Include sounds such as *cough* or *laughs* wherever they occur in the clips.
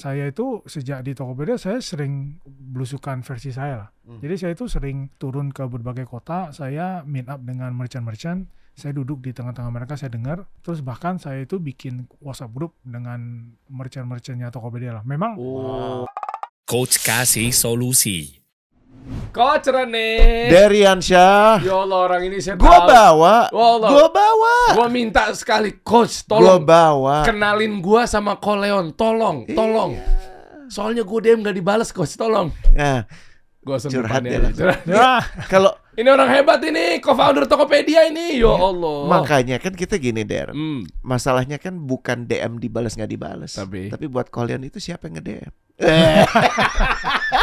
saya itu sejak di Tokopedia saya sering belusukan versi saya lah. Hmm. Jadi saya itu sering turun ke berbagai kota, saya meet up dengan merchant-merchant, saya duduk di tengah-tengah mereka, saya dengar, terus bahkan saya itu bikin WhatsApp group dengan merchant-merchantnya Tokopedia lah. Memang Oh. Coach kasih solusi. Coach Rene. Deriansyah. Ya Allah orang ini saya Gua tahu. bawa. Wallah. Gua bawa. Gua minta sekali coach Gua tolong bawa. kenalin gua sama Koleon, tolong, tolong. Soalnya gua DM gak dibales coach, tolong. Nah, Gua langsung Curhat curhat. ya kalau Ini orang hebat ini, co-founder Tokopedia ini. Ya Allah. makanya kan kita gini, Der. Hmm. Masalahnya kan bukan DM dibalas nggak dibalas. Tapi? Tapi buat kalian itu siapa yang nge-DM? *laughs*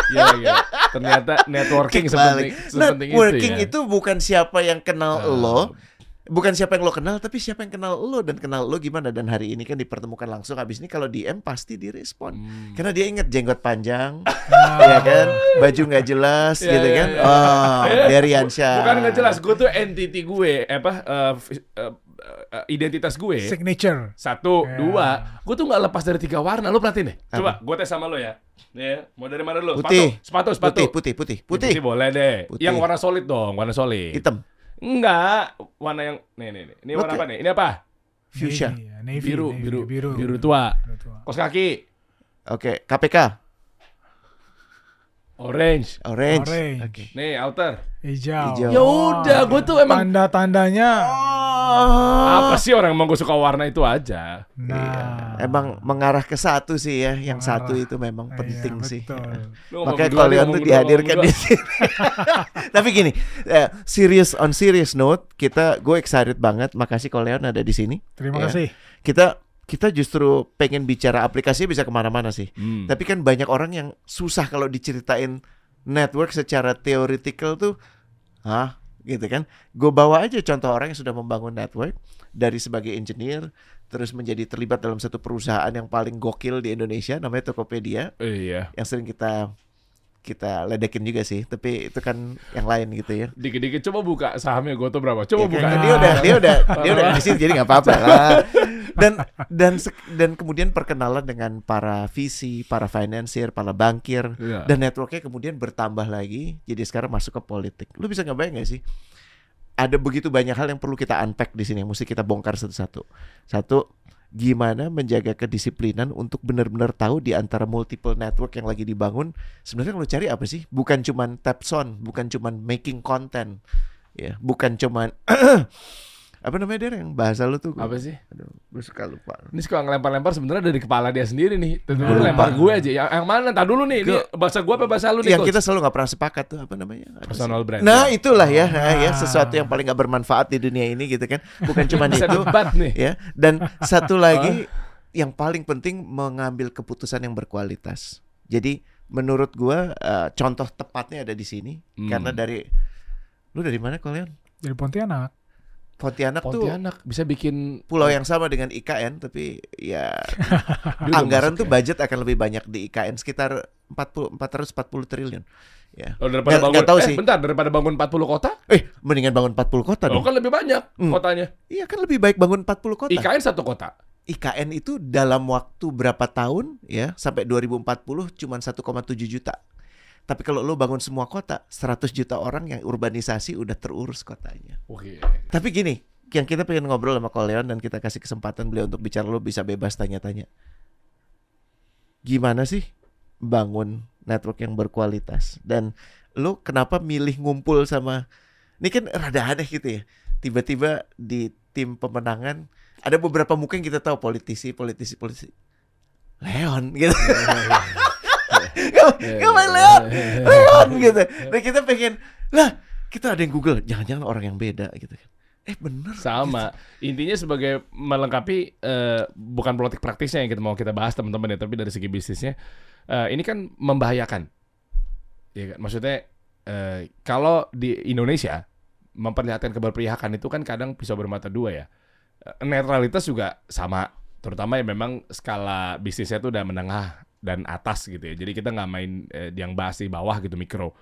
Iya, iya. Ternyata networking sepenting, sepenting Networking itu ya. itu bukan siapa yang kenal Ah. lo, bukan siapa yang lo kenal, tapi siapa yang kenal lo dan kenal lo gimana. Dan hari ini kan dipertemukan langsung. Habis ini kalau DM pasti direspon. Hmm. Karena dia inget jenggot panjang, Nah, *laughs* ya kan, baju nggak jelas, Iya, gitu iya, kan. iya. Oh, Deriansyah. Bukan nggak jelas, gue tuh entity gue, apa eh, eh, eh, identitas gue. signature. Satu, Ya. dua, gue tuh nggak lepas dari tiga warna. Lu perhatiin deh. Coba, gue tes sama lo ya. Nih, ya, mau dari mana dulu? Putih. Sepatu, sepatu, Putih, sepatu. putih, putih, Ya, putih, putih boleh deh. Putih. Yang warna solid dong, warna solid. hitam, Enggak, warna yang nih nih nih. Ini warna apa nih? Ini apa? fuchsia. Navy, ya, navy, Biru, navy, biru, biru, biru tua. Biru tua. Kos kaki, Oke, KPK, orange. orange. Orange. Oke. Nih, outer. Hijau. Hijau. Ya udah, gue tuh emang tanda-tandanya. Oh. Apa sih orang emang gue suka warna itu aja. Nah, Iya. Emang mengarah ke satu sih ya, yang Mengarah. satu itu memang Iya, penting sih. betul. Lu ngomong Makanya kalian tuh dihadirkan di sini. *laughs* Tapi gini, eh, serious on serious note, kita gue excited banget. Makasih kalian ada di sini. Terima Ya. kasih. Kita kita justru pengen bicara aplikasi bisa ke mana-mana sih. Hmm. Tapi kan banyak orang yang susah kalau diceritain network secara theoretical tuh, hah, gitu kan? Gue bawa aja contoh orang yang sudah membangun network dari sebagai engineer, terus menjadi terlibat dalam satu perusahaan yang paling gokil di Indonesia, namanya Tokopedia, Iya. yang sering kita kita ledekin juga sih. Tapi itu kan yang lain gitu ya. Dikit-dikit coba buka sahamnya gue tuh berapa? Coba Ya, buka. kayaknya dia udah dia udah dia udah di sini jadi nggak apa-apa lah. *laughs* Dan dan dan kemudian perkenalan dengan para VC, para financier, para bankir Iya. dan networknya kemudian bertambah lagi. Jadi sekarang masuk ke politik. Lu bisa ngebayang gak sih? Ada begitu banyak hal yang perlu kita unpack di sini yang mesti kita bongkar satu-satu. Satu, gimana menjaga kedisiplinan untuk benar-benar tahu di antara multiple network yang lagi dibangun sebenarnya lu cari apa sih? Bukan cuman tap on, bukan cuman making content. Ya, bukan cuman *clears throat* apa namanya Der yang bahasa lu tuh? gua- Apa sih? Aduh, gue suka lupa. Ini suka ngelempar-lempar sebenarnya dari kepala dia sendiri nih. Tentu dulu lempar gue aja. Yang, yang mana? Tadi dulu nih. Ini Gua- bahasa gue apa bahasa lu nih? yang Coach? kita selalu nggak pernah sepakat tuh apa namanya? Personal brand. Nah itulah ya, nah, ya Ah. sesuatu yang paling nggak bermanfaat di dunia ini gitu kan. Bukan cuma itu, debat nih. ya. Dan satu *laughs* lagi yang paling penting mengambil keputusan yang berkualitas. Jadi menurut gua eh, contoh tepatnya ada di sini Hmm. karena dari lu dari mana kalian? Dari Pontianak. Pontianak, tuh Pontianak bisa bikin pulau yang sama dengan IKN tapi ya *laughs* anggaran tuh ya. budget akan lebih banyak di IKN sekitar 40 440 triliun. Ya. Oh, daripada Nggak- bangun, nggak tahu eh, sih. bentar, daripada bangun 40 kota, Eh, mendingan bangun 40 kota oh, dong. kan lebih banyak Hmm. kotanya. Iya kan lebih baik bangun 40 kota. IKN satu kota. IKN itu dalam waktu berapa tahun ya sampai 2040 cuma 1,7 juta. Tapi kalau lo bangun semua kota, 100 juta orang yang urbanisasi udah terurus kotanya. Oke. Tapi gini, yang kita pengen ngobrol sama Koleon dan kita kasih kesempatan beliau untuk bicara lo bisa bebas tanya-tanya. Gimana sih bangun network yang berkualitas dan lo kenapa milih ngumpul sama ini kan rada aneh gitu ya. Tiba-tiba di tim pemenangan ada beberapa muka yang kita tahu politisi, politisi, politisi. Leon gitu. Ngapain Leon? Leon gitu. Nah kita pengen lah kita ada yang Google, jangan-jangan orang yang beda gitu kan. Eh bener. Sama. Intinya sebagai melengkapi eh, bukan politik praktisnya yang kita mau kita bahas teman-teman ya, tapi dari segi bisnisnya eh, ini kan membahayakan. Ya kan? Maksudnya eh, kalau di Indonesia memperlihatkan keberpihakan itu kan kadang pisau bermata dua ya. Netralitas juga sama, terutama yang memang skala bisnisnya itu udah menengah dan atas gitu ya. Jadi kita nggak main eh, yang bahas di bawah gitu mikro.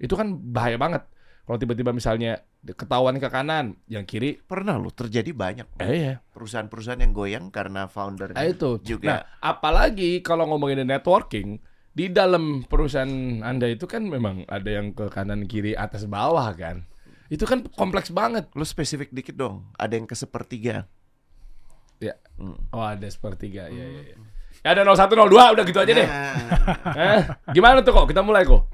Itu kan bahaya banget. Kalau tiba-tiba misalnya ketahuan ke kanan, yang kiri, Pernah loh terjadi banyak eh ya. perusahaan-perusahaan yang goyang karena founder Ah, itu juga Nah, apalagi kalau ngomongin networking di dalam perusahaan anda itu kan memang ada yang ke kanan kiri atas bawah kan. Itu kan kompleks banget. lu spesifik dikit dong. Ada yang ke sepertiga. Ya. Hmm. Oh ada sepertiga. Ya, ya, ya. Ya ada 0102 udah gitu aja deh. Nah, Eh, gimana tuh kok? Kita mulai kok.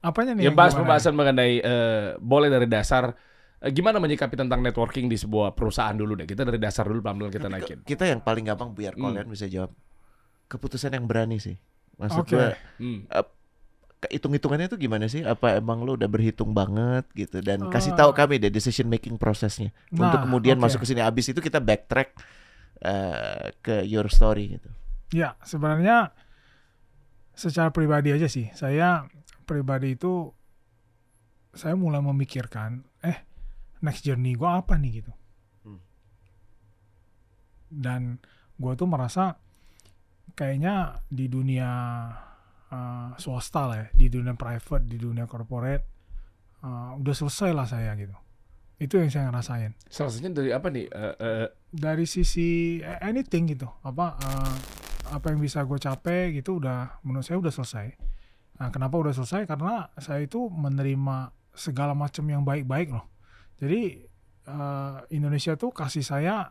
Apanya nih? Ya bahas gimana? pembahasan mengenai eh, boleh dari dasar eh, gimana menyikapi tentang networking di sebuah perusahaan dulu deh. Kita dari dasar dulu pelan-pelan kita naikin. kita yang paling gampang biar Hmm. kalian bisa jawab. Keputusan yang berani sih. Maksud Oke. gua Hmm. hitung-hitungannya tuh gimana sih? Apa emang lu udah berhitung banget gitu dan kasih Eh. tahu kami deh decision making prosesnya Nah, untuk kemudian oke. masuk ke sini. Abis itu kita backtrack eh, ke your story gitu. Ya, sebenarnya secara pribadi aja sih. Saya pribadi itu saya mulai memikirkan, eh next journey gue apa nih gitu. Hmm. Dan gue tuh merasa kayaknya di dunia uh, swasta lah ya, di dunia private, di dunia corporate, uh, udah selesai lah saya gitu. Itu yang saya ngerasain. Salahnya dari apa nih? Eh, eh, Dari sisi anything gitu, apa uh, apa yang bisa gue capai gitu udah menurut saya udah selesai. Nah, kenapa udah selesai? Karena saya itu menerima segala macam yang baik-baik loh. Jadi eh, Indonesia tuh kasih saya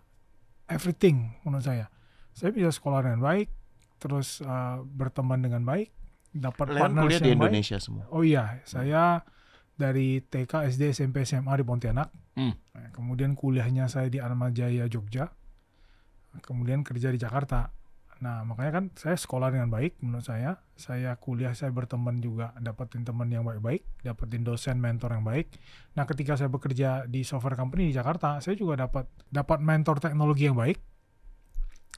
everything menurut saya. Saya bisa sekolah dengan baik, terus eh, berteman dengan baik, dapat Kalian partners kuliah di yang baik. Indonesia semua. Oh iya, saya dari TK, SD, SMP, SMA di Pontianak. Hmm. Nah, Kemudian kuliahnya saya di Atmajaya Jogja. Kemudian kerja di Jakarta. Nah, makanya kan saya sekolah dengan baik menurut saya. Saya kuliah, saya berteman juga, dapetin teman yang baik-baik, dapetin dosen, mentor yang baik. Nah, ketika saya bekerja di software company di Jakarta, saya juga dapat dapat mentor teknologi yang baik.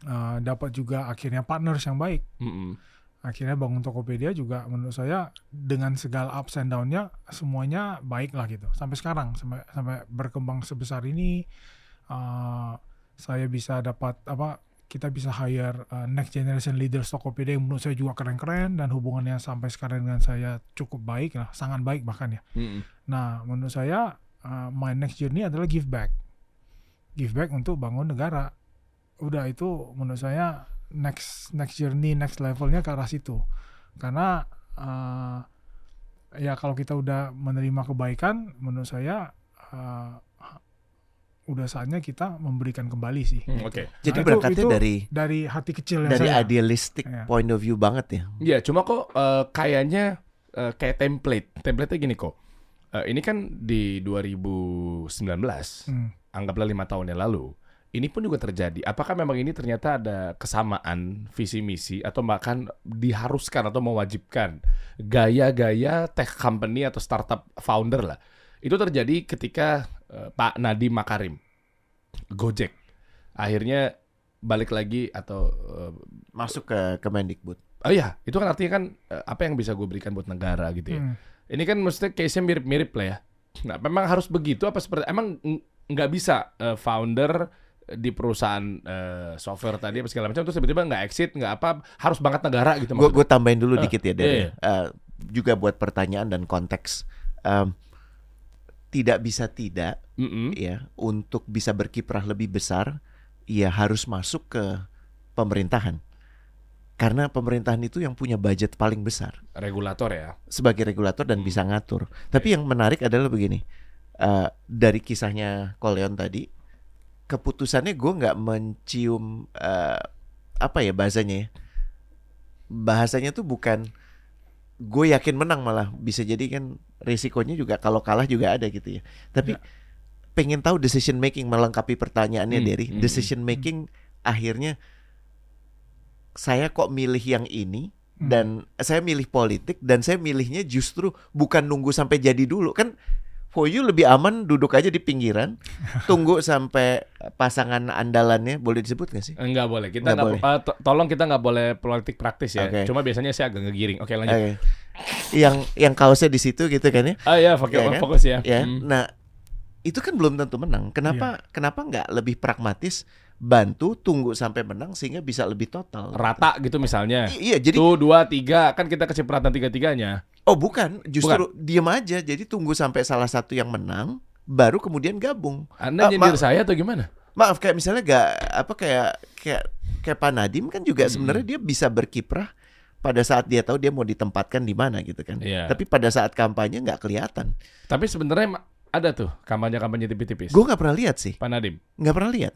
Eh, dapat juga akhirnya partners yang baik mm-mm. akhirnya bangun Tokopedia juga menurut saya dengan segala ups and down-nya semuanya baik lah gitu sampai sekarang sampai sampai berkembang sebesar ini uh, saya bisa dapat apa kita bisa hire uh, next generation leaders Tokopedia yang menurut saya juga keren-keren dan hubungannya sampai sekarang dengan saya cukup baik lah sangat baik bahkan ya Mm-mm. Nah, menurut saya uh, my next journey adalah give back. Give back untuk bangun negara. Udah itu menurut saya next next journey, next levelnya ke arah situ. Karena uh, ya kalau kita udah menerima kebaikan, menurut saya uh, udah saatnya kita memberikan kembali sih. Hmm, Oke. Jadi Nah, itu- berangkatnya itu dari Dari hati kecil dari saya. idealistic Iya. point of view banget ya. Iya, cuma kok eh, kayaknya eh, kayak template. Template-nya gini kok. Eh, ini kan di 2019, Hmm. anggaplah lima tahun yang lalu. Ini pun juga terjadi. Apakah memang ini ternyata ada kesamaan visi misi atau bahkan diharuskan atau mewajibkan gaya-gaya tech company atau startup founder lah. Itu terjadi ketika eh, Pak Nadiem Makarim, Gojek, akhirnya balik lagi atau eh, Masuk ke Kemendikbud. Oh iya, itu kan artinya kan eh, apa yang bisa gue berikan buat negara gitu ya. Hmm. Ini kan maksudnya case-nya mirip-mirip lah ya. Nah, memang harus begitu apa seperti emang ng- nggak bisa eh, founder di perusahaan eh, software tadi apa segala macam terus tiba-tiba nggak exit nggak apa harus banget negara gitu Gue tambahin dulu Eh, dikit ya dari iya. eh, juga buat pertanyaan dan konteks. Em, tidak bisa tidak Mm-mm. ya untuk bisa berkiprah lebih besar ya harus masuk ke pemerintahan. Karena pemerintahan itu yang punya budget paling besar regulator ya. sebagai regulator dan Hmm. bisa ngatur. Tapi yang menarik adalah begini, eh, dari kisahnya Koleon tadi, keputusannya gue nggak mencium eh, apa ya bahasanya ya, bahasanya tuh bukan gue yakin menang malah bisa jadi kan risikonya juga kalau kalah juga ada gitu ya. Tapi Ya. pengen tahu decision making melengkapi pertanyaannya Hmm, dari hmm, decision making akhirnya saya kok milih yang ini Hmm. dan saya milih politik dan saya milihnya justru bukan nunggu sampai jadi dulu kan for you lebih aman duduk aja di pinggiran *laughs* tunggu sampai pasangan andalannya boleh disebut nggak sih? Enggak boleh. Kita Nggak nggak eh, to- tolong kita nggak boleh politik praktis ya. Oke. Cuma biasanya saya agak ngegiring. Oke, lanjut. Oke. Yang yang kaosnya di situ gitu kan ya? Ah ya, fokus, Iya kan? fokus ya. Ya. Hmm. Nah itu kan belum tentu menang. Kenapa Iya. kenapa nggak lebih pragmatis bantu tunggu sampai menang sehingga bisa lebih total? Rata gitu misalnya. I- iya jadi Tuh dua tiga kan kita kecipratan tiga tiganya. Oh bukan, justru diem aja. Jadi tunggu sampai salah satu yang menang, baru kemudian gabung. Anda Ah, nyindir saya atau gimana? Maaf kayak misalnya gak apa kayak kayak kayak Pak Nadim kan juga Hmm. sebenarnya dia bisa berkiprah pada saat dia tahu dia mau ditempatkan di mana gitu kan. Iya. Tapi pada saat kampanye nggak kelihatan. Tapi sebenarnya ada tuh kampanye-kampanye tipis-tipis. Gue nggak pernah lihat sih, Pak Nadim. nggak pernah lihat.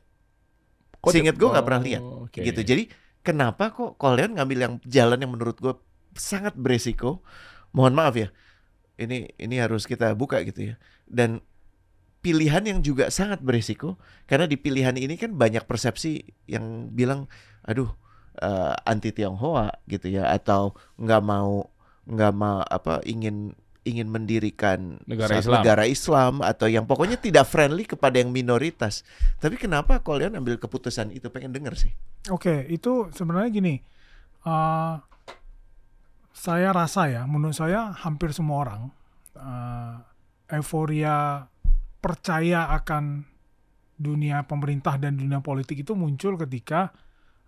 Kok Seingat gue nggak oh, pernah lihat oke. gitu. Jadi kenapa kok kalian ngambil yang jalan yang menurut gue sangat beresiko? Mohon maaf ya, ini ini harus kita buka gitu ya. Dan pilihan yang juga sangat beresiko karena di pilihan ini kan banyak persepsi yang bilang, aduh eh, anti Tionghoa gitu ya, atau nggak mau nggak mau apa ingin ingin mendirikan Negara Islam. negara Islam atau yang pokoknya tidak friendly kepada yang minoritas. Tapi kenapa kalian ambil keputusan itu? Pengen denger sih. Oke, itu sebenarnya gini. eh, saya rasa ya, menurut saya hampir semua orang eh, euforia percaya akan dunia pemerintah dan dunia politik itu muncul ketika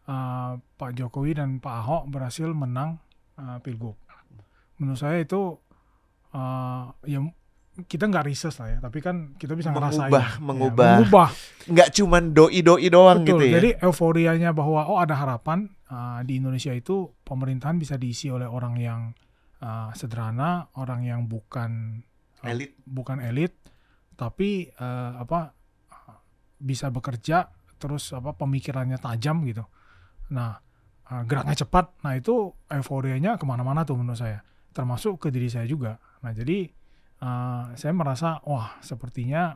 eh, Pak Jokowi dan Pak Ahok berhasil menang eh, pilgub. Menurut saya itu eh, ya kita nggak research lah ya, tapi kan kita bisa ngerasain. Mengubah- Ya, mengubah. mengubah Nggak cuman doi-doi doang Betul. gitu ya. Jadi euforianya bahwa oh ada harapan uh, di Indonesia itu pemerintahan bisa diisi oleh orang yang uh, sederhana, orang yang bukan uh, Elit. bukan elit, tapi uh, apa uh, bisa bekerja terus apa pemikirannya tajam gitu. Nah uh, geraknya cepat. Nah itu euforianya ke mana-mana tuh menurut saya, termasuk ke diri saya juga. Nah jadi uh, saya merasa wah sepertinya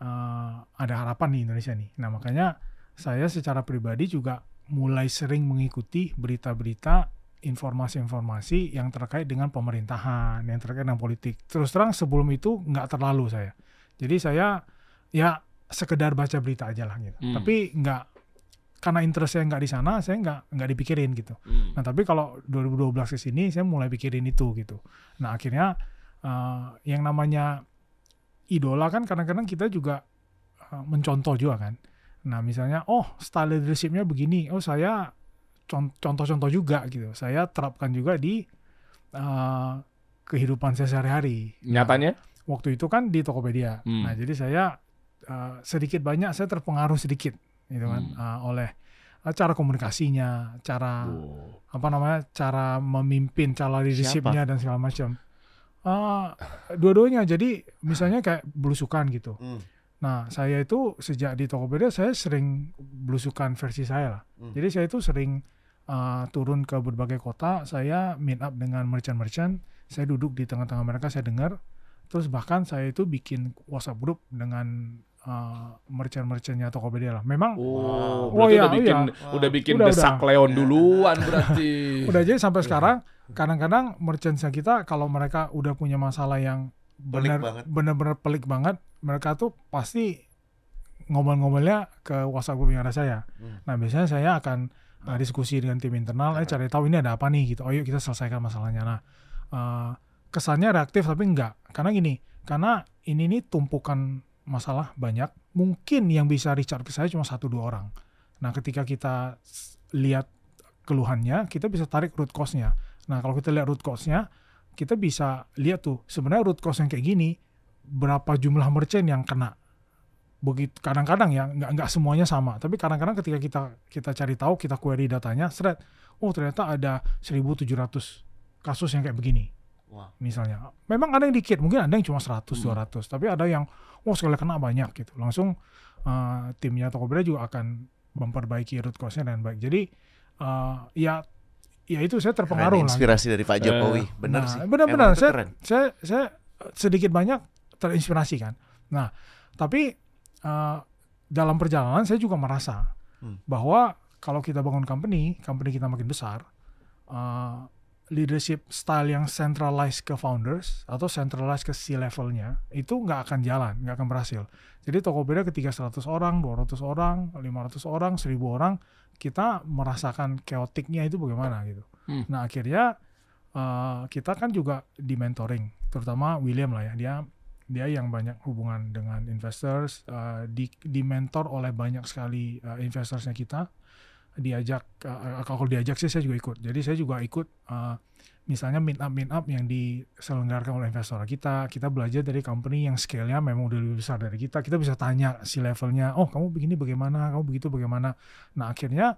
uh, ada harapan di Indonesia nih. Nah makanya saya secara pribadi juga mulai sering mengikuti berita-berita informasi-informasi yang terkait dengan pemerintahan, yang terkait dengan politik. Terus terang sebelum itu nggak terlalu saya. Jadi saya ya sekedar baca berita aja lah gitu. Hmm. Tapi nggak karena interest saya nggak di sana, saya nggak nggak dipikirin gitu. Hmm. Nah tapi kalau 2012 ke sini saya mulai pikirin itu gitu. Nah akhirnya eh, yang namanya idola kan kadang-kadang kita juga eh, mencontoh juga kan. Nah misalnya oh style leadershipnya begini, oh saya con- contoh-contoh juga gitu. Saya terapkan juga di eh, kehidupan saya sehari-hari. Nah, Nyatanya? waktu itu kan di Tokopedia. Hmm. Nah, jadi saya uh, sedikit banyak saya terpengaruh sedikit gitu kan Hmm. uh, oleh uh, cara komunikasinya, cara Oh. apa namanya? cara memimpin, cara leadershipnya dan segala macam. Uh, dua-duanya. Jadi misalnya kayak belusukan gitu. Hmm. Nah, saya itu sejak di Tokopedia saya sering belusukan versi saya lah. Hmm. Jadi saya itu sering uh, turun ke berbagai kota, saya meet up dengan merchant-merchant, saya duduk di tengah-tengah mereka, saya dengar, terus bahkan saya itu bikin WhatsApp group dengan uh, merchant-merchantnya Tokopedia lah. Memang Oh, Oh, iya, udah bikin iya. udah bikin Udah, desak udah. Leon duluan berarti. *laughs* udah jadi sampai sekarang kadang-kadang merchant kita kalau mereka udah punya masalah yang benar banget. benar-benar pelik banget, mereka tuh pasti ngomel-ngomelnya ke WhatsApp group yang ada saya. Hmm. Nah biasanya saya akan uh, diskusi dengan tim internal, eh cari tahu ini ada apa nih gitu. Oh yuk kita selesaikan masalahnya. Nah uh, kesannya reaktif tapi enggak, karena gini, karena ini nih tumpukan masalah banyak. Mungkin yang bisa out ke saya cuma satu dua orang. Nah ketika kita lihat keluhannya, kita bisa tarik root cause-nya. Nah kalau kita lihat root cause-nya, kita bisa lihat tuh sebenarnya root cause yang kayak gini berapa jumlah merchant yang kena begitu kadang-kadang ya nggak nggak semuanya sama tapi kadang-kadang ketika kita kita cari tahu kita query datanya thread oh ternyata ada 1.700 kasus yang kayak begini Wah. misalnya memang ada yang dikit mungkin ada yang cuma 100 Hmm. 200 tapi ada yang oh sekali kena banyak gitu langsung uh, timnya Tokopedia juga akan memperbaiki root cause-nya dengan baik jadi uh, ya ya itu saya Keren, terpengaruh lah inspirasi dari Pak Jokowi. Bener Nah, sih. benar-benar. Saya- keren. saya saya sedikit banyak terinspirasi kan. Nah, tapi eh, dalam perjalanan saya juga merasa Hmm. bahwa kalau kita bangun company, company kita makin besar, eh, leadership style yang centralized ke founders atau centralized ke C levelnya itu nggak akan jalan, nggak akan berhasil. Jadi Tokopedia ketika 100 orang, 200 orang, 500 orang, 1000 orang, kita merasakan chaoticnya itu bagaimana gitu. Hmm. Nah akhirnya eh, kita kan juga di mentoring, terutama William lah ya, dia dia yang banyak hubungan dengan investors, eh, di di mentor oleh banyak sekali eh, investorsnya kita, diajak eh, kalau diajak sih saya juga ikut, jadi saya juga ikut eh, misalnya meet up meet up yang diselenggarakan oleh investor kita, kita belajar dari company yang scale-nya memang udah lebih besar dari kita, kita bisa tanya si levelnya, oh kamu begini bagaimana, kamu begitu bagaimana. Nah akhirnya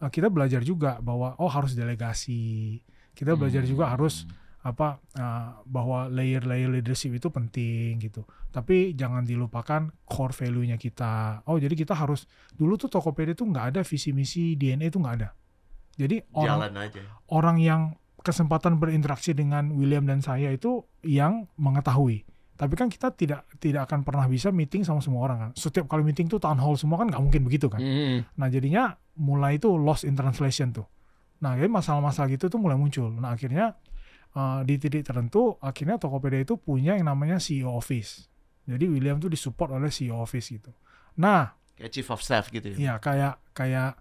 eh, kita belajar juga bahwa oh harus delegasi, kita belajar juga harus apa eh, bahwa layer-layer leadership itu penting gitu. Tapi jangan dilupakan core value-nya kita. Oh jadi kita harus dulu tuh Tokopedia tuh nggak ada visi misi DNA itu nggak ada. Jadi orang Jalan aja. orang yang kesempatan berinteraksi dengan William dan saya itu yang mengetahui. Tapi kan kita tidak tidak akan pernah bisa meeting sama semua orang kan. Setiap kali meeting tuh town hall semua kan nggak mungkin begitu kan. Hmm. Nah jadinya mulai itu lost in translation tuh. Nah jadi masalah-masalah gitu tuh mulai muncul. Nah akhirnya eh, di titik tertentu akhirnya Tokopedia itu punya yang namanya CEO office. Jadi William tuh disupport oleh CEO office gitu. Nah Kayak chief of staff gitu ya. ya kayak kayak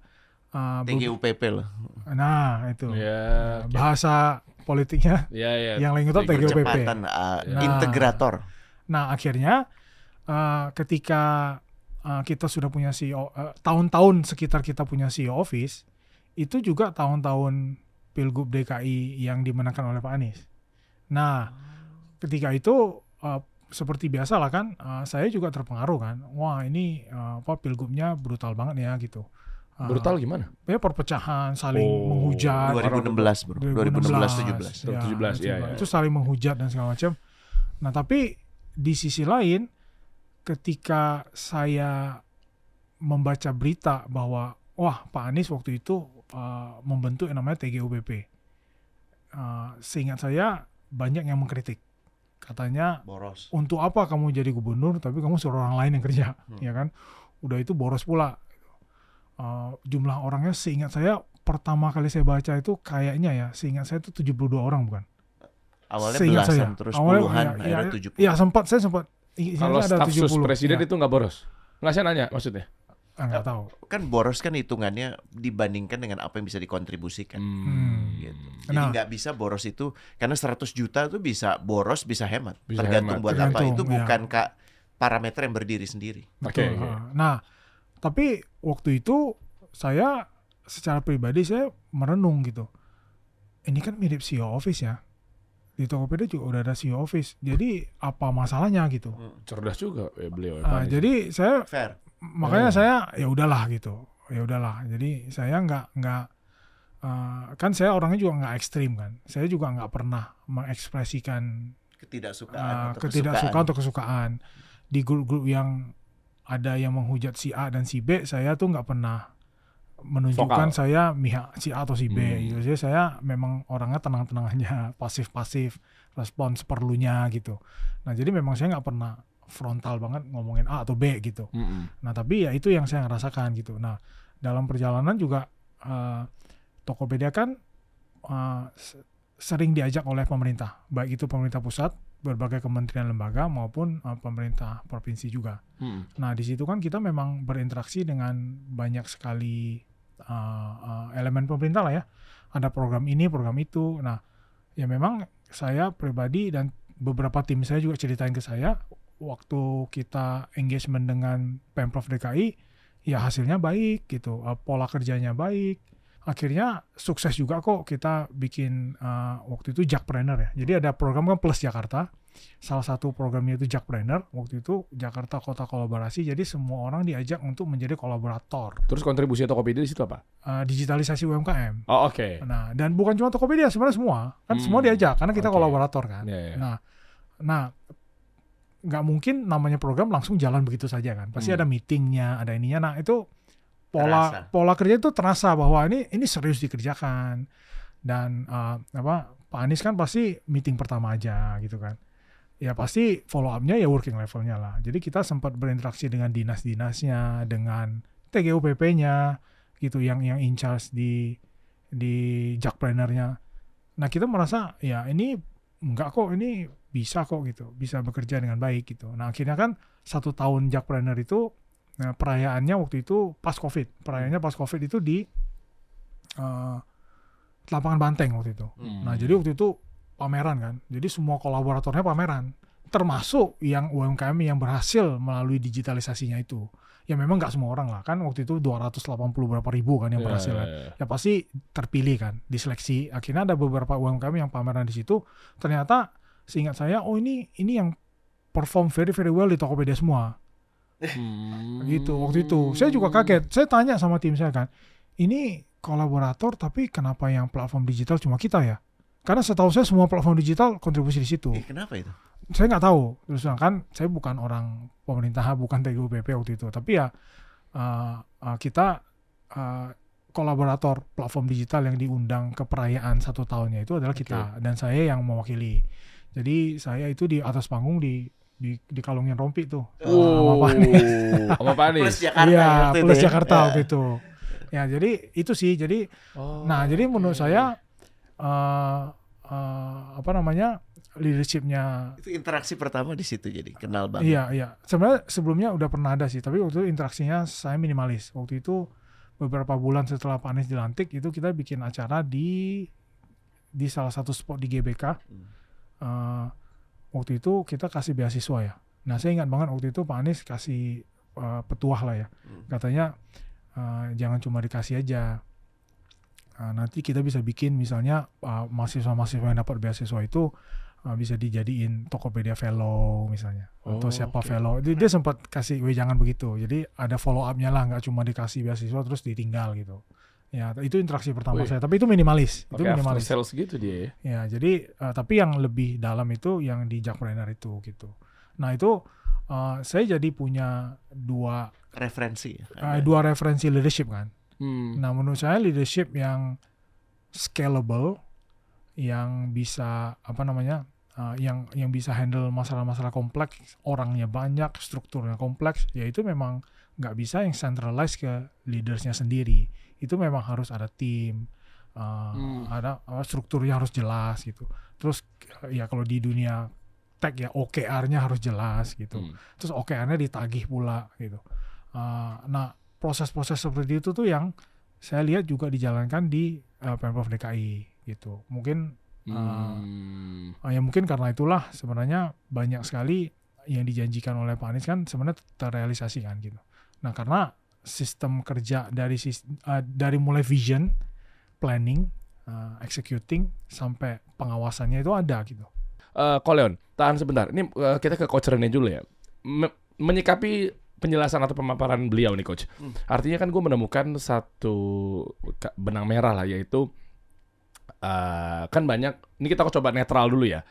eh, be- TGUPP loh. nah itu Ya, bahasa politiknya *laughs* ya, ya. yang lain itu TGUPP. Percepatan uh, Nah. integrator. Nah, akhirnya eh, ketika eh, kita sudah punya CEO tahun-tahun sekitar kita punya CEO office, itu juga tahun-tahun Pilgub DKI yang dimenangkan oleh Pak Anies. Nah, ketika itu eh, seperti biasa lah kan, eh, saya juga terpengaruh kan. Wah, ini eh, apa Pilgubnya brutal banget ya gitu. Eh, Brutal gimana? Ya perpecahan, saling Oh, menghujat. 2016 bro. 2016 17. Ya, 17, itu, ya, ya. itu saling menghujat dan segala macam. Nah, tapi di sisi lain ketika saya membaca berita bahwa wah Pak Anies waktu itu uh, membentuk yang namanya TGUPP. Uh, seingat saya banyak yang mengkritik. Katanya Boros. untuk apa kamu jadi gubernur tapi kamu suruh orang lain yang kerja Hmm. ya kan udah itu boros pula Uh, jumlah orangnya seingat saya pertama kali saya baca itu kayaknya ya seingat saya itu 72 orang bukan Awalnya Seingat belasan saya. terus Awalnya, puluhan, ya, akhirnya ya, 70. ya sempat saya sempat Kalau staf sus 70 presiden ya. itu nggak boros? Nggak saya nanya maksudnya. Ah, nggak tahu Kan boros kan hitungannya dibandingkan dengan apa yang bisa dikontribusikan. Hmm. Gitu. Jadi Nah. nggak bisa boros itu karena 100 juta tuh bisa boros bisa hemat. Bisa Tergantung hemat. buat apa Tergantung, itu ya. bukan kak parameter yang berdiri sendiri. Oke, ah. Nah, tapi waktu itu saya secara pribadi saya merenung gitu. Ini kan mirip CEO Office ya. Di Tokopedia juga udah ada CEO Office. Jadi apa masalahnya gitu? Cerdas juga ya beliau. ya, Ah, jadi saya Fair. Makanya Oh. saya ya udahlah gitu. Ya udahlah. Jadi saya nggak nggak eh, kan saya orangnya juga nggak ekstrim kan. Saya juga nggak pernah mengekspresikan Ketidaksukaan uh, atau ketidaksukaan kesukaan. atau kesukaan di grup-grup yang ada yang menghujat si A dan si B saya tuh nggak pernah menunjukkan Vokal. saya mihak si A atau si B Hmm. gitu jadi saya memang orangnya tenang-tenang aja *laughs* pasif-pasif respon seperlunya gitu nah jadi memang saya nggak pernah frontal banget ngomongin A atau B gitu Mm-mm. Nah, tapi ya itu yang saya ngerasakan gitu. Nah, dalam perjalanan juga eh, Tokopedia kan se- sering diajak oleh pemerintah, baik itu pemerintah pusat, berbagai kementerian lembaga maupun eh, pemerintah provinsi juga. Mm. Nah, di situ kan kita memang berinteraksi dengan banyak sekali eh, eh, elemen pemerintah lah ya. Ada program ini, program itu. Nah, ya memang saya pribadi dan beberapa tim saya juga ceritain ke saya waktu kita engagement dengan Pemprov DKI ya hasilnya baik gitu, eh, pola kerjanya baik. Akhirnya sukses juga kok kita bikin eh, waktu itu Jakpreneur ya. Jadi ada program kan Plus Jakarta. Salah satu programnya itu Jakpreneur. Waktu itu Jakarta Kota Kolaborasi. Jadi semua orang diajak untuk menjadi kolaborator. Terus kontribusi Tokopedia di situ apa? Eh, digitalisasi UMKM. Oh oke. Nah, dan bukan cuma Tokopedia, sebenarnya semua. Kan Hmm, semua diajak karena kita oke. kolaborator kan. Iya, iya. Nah, nah nggak mungkin namanya program langsung jalan begitu saja kan. Pasti Hmm. ada meetingnya, ada ininya. Nah, itu pola Terasa. pola kerja itu terasa bahwa ini ini serius dikerjakan. Dan eh, apa Pak Anies kan pasti meeting pertama aja gitu kan. Ya pasti follow up-nya ya working levelnya lah. Jadi kita sempat berinteraksi dengan dinas-dinasnya, dengan TGUPP-nya gitu yang yang in charge di di Jakpreneur-nya. Nah, kita merasa ya ini enggak kok ini bisa kok gitu, bisa bekerja dengan baik gitu. Nah, akhirnya kan satu tahun Jakpreneur itu nah, perayaannya waktu itu pas Covid. Perayaannya pas Covid itu di eh, lapangan Banteng waktu itu. Hmm. Nah, jadi waktu itu pameran kan. Jadi semua kolaboratornya pameran. termasuk yang UMKM yang berhasil melalui digitalisasinya itu. Ya memang nggak semua orang lah kan waktu itu 280 berapa ribu kan yang Ya, berhasil kan. ya, ya. Ya pasti terpilih kan, diseleksi. Akhirnya ada beberapa UMKM yang pameran di situ. Ternyata seingat saya, oh ini ini yang perform very very well di Tokopedia semua. Hmm. gitu waktu itu. Saya juga kaget. Saya tanya sama tim saya kan ini kolaborator tapi kenapa yang platform digital cuma kita ya? Karena setahu saya semua platform digital kontribusi di situ. Eh, kenapa itu? saya nggak tahu. Terus kan saya bukan orang pemerintah *laughs* bukan TGUPP waktu itu. Tapi ya uh, uh, kita uh, kolaborator platform digital yang diundang ke perayaan satu tahunnya itu adalah kita. Dan saya yang mewakili jadi saya itu di atas panggung di di dikalungin rompi tuh Oh, sama Pak Anies. *laughs* sama Pak Anies. Plus Jakarta Iya, waktu itu plus ya. Jakarta Ya. waktu itu. Ya, jadi itu sih. Jadi, Oh, nah, jadi menurut saya eh eh, apa namanya leadershipnya. Itu interaksi pertama di situ jadi kenal banget. Iya, iya. Sebenarnya sebelumnya udah pernah ada sih, tapi waktu itu interaksinya saya minimalis. Waktu itu beberapa bulan setelah Pak Anies dilantik itu kita bikin acara di di salah satu spot di GBK. Hmm. Eh, waktu itu kita kasih beasiswa ya. Nah saya ingat banget waktu itu Pak Anies kasih eh, petuah lah ya. Hmm. Katanya eh, jangan cuma dikasih aja. Eh, nanti kita bisa bikin misalnya eh, mahasiswa-mahasiswa yang dapat beasiswa itu eh, bisa dijadiin Tokopedia Fellow misalnya atau Oh, siapa oke. Fellow. Dia, dia sempat kasih, "Weh jangan begitu." Jadi ada follow up-nya lah, nggak cuma dikasih beasiswa terus ditinggal gitu. Ya itu interaksi pertama Wih. saya, tapi itu minimalis. Itu Pakai after minimalis. sales gitu dia ya. Ya, jadi eh, tapi yang lebih dalam itu yang di Jackpreneur itu gitu. Nah, itu eh, saya jadi punya dua Referensi. Ada. dua referensi leadership kan. Hmm. Nah, menurut saya leadership yang scalable yang bisa apa namanya? eh, yang yang bisa handle masalah-masalah kompleks, orangnya banyak, strukturnya kompleks, ya itu memang nggak bisa yang centralize ke leadersnya sendiri. Itu memang harus ada tim, eh, Hmm. ada apa, strukturnya harus jelas gitu. Terus eh, ya kalau di dunia tech ya OKR-nya harus jelas gitu Hmm. terus OKR-nya ditagih pula gitu. Uh, nah proses-proses seperti itu tuh yang saya lihat juga dijalankan di uh, pemprov DKI gitu. Mungkin Hmm. uh, ya mungkin karena itulah sebenarnya banyak sekali yang dijanjikan oleh Pak Anies kan sebenarnya terrealisasi kan gitu. Nah karena sistem kerja dari uh, dari mulai vision, planning, uh, executing sampai pengawasannya itu ada gitu. Eh, Koleon, tahan sebentar. Ini eh, kita ke coach Rene dulu ya. Me- menyikapi penjelasan atau pemaparan beliau nih coach. Hmm. Artinya kan gue menemukan satu benang merah lah yaitu eh, kan banyak. Ini kita coba netral dulu ya.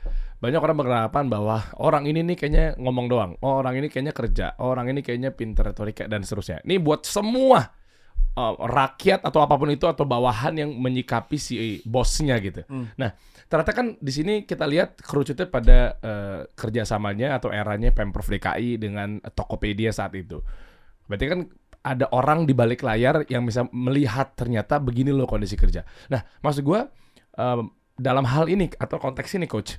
Banyak orang beranggapan bahwa orang ini nih kayaknya ngomong doang. Oh, orang ini kayaknya kerja. Oh, orang ini kayaknya pinter retorika dan seterusnya. Ini buat semua eh, rakyat atau apa pun itu atau bawahan yang menyikapi si bosnya gitu. Hmm. Nah, ternyata kan di sini kita lihat kerucutnya pada eh, kerjasamanya atau eranya pemprov DKI dengan Tokopedia saat itu. Berarti kan ada orang di balik layar yang bisa melihat ternyata begini loh kondisi kerja. Nah, maksud gua em, dalam hal ini atau konteks ini coach,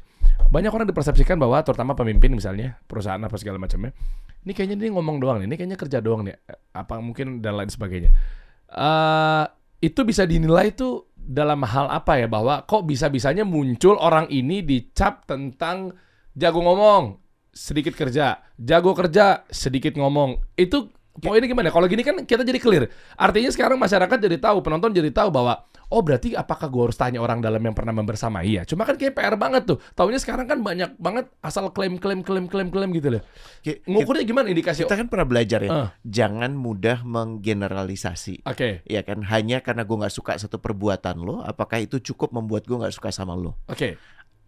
banyak orang dipersepsikan bahwa terutama pemimpin misalnya perusahaan apa segala macamnya, ini kayaknya dia ngomong doang nih, ini kayaknya kerja doang nih, apa mungkin dan lain sebagainya. eh itu bisa dinilai tuh dalam hal apa ya bahwa kok bisa-bisanya muncul orang ini dicap tentang jago ngomong, sedikit kerja, jago kerja, sedikit ngomong. Itu poinnya gimana? Kalau gini kan kita jadi clear. Artinya sekarang masyarakat jadi tahu, penonton jadi tahu bahwa oh berarti apakah gue harus tanya orang dalam yang pernah membersamai ya? Cuma kan kayak PR banget tuh. Taunya sekarang kan banyak banget asal klaim klaim klaim klaim klaim gitu loh. Ngukurnya gimana indikasi? Kita kan pernah belajar ya, Eh. jangan mudah menggeneralisasi. Oke, Ya kan, hanya karena gue nggak suka satu perbuatan lo, apakah itu cukup membuat gue nggak suka sama lo? oke.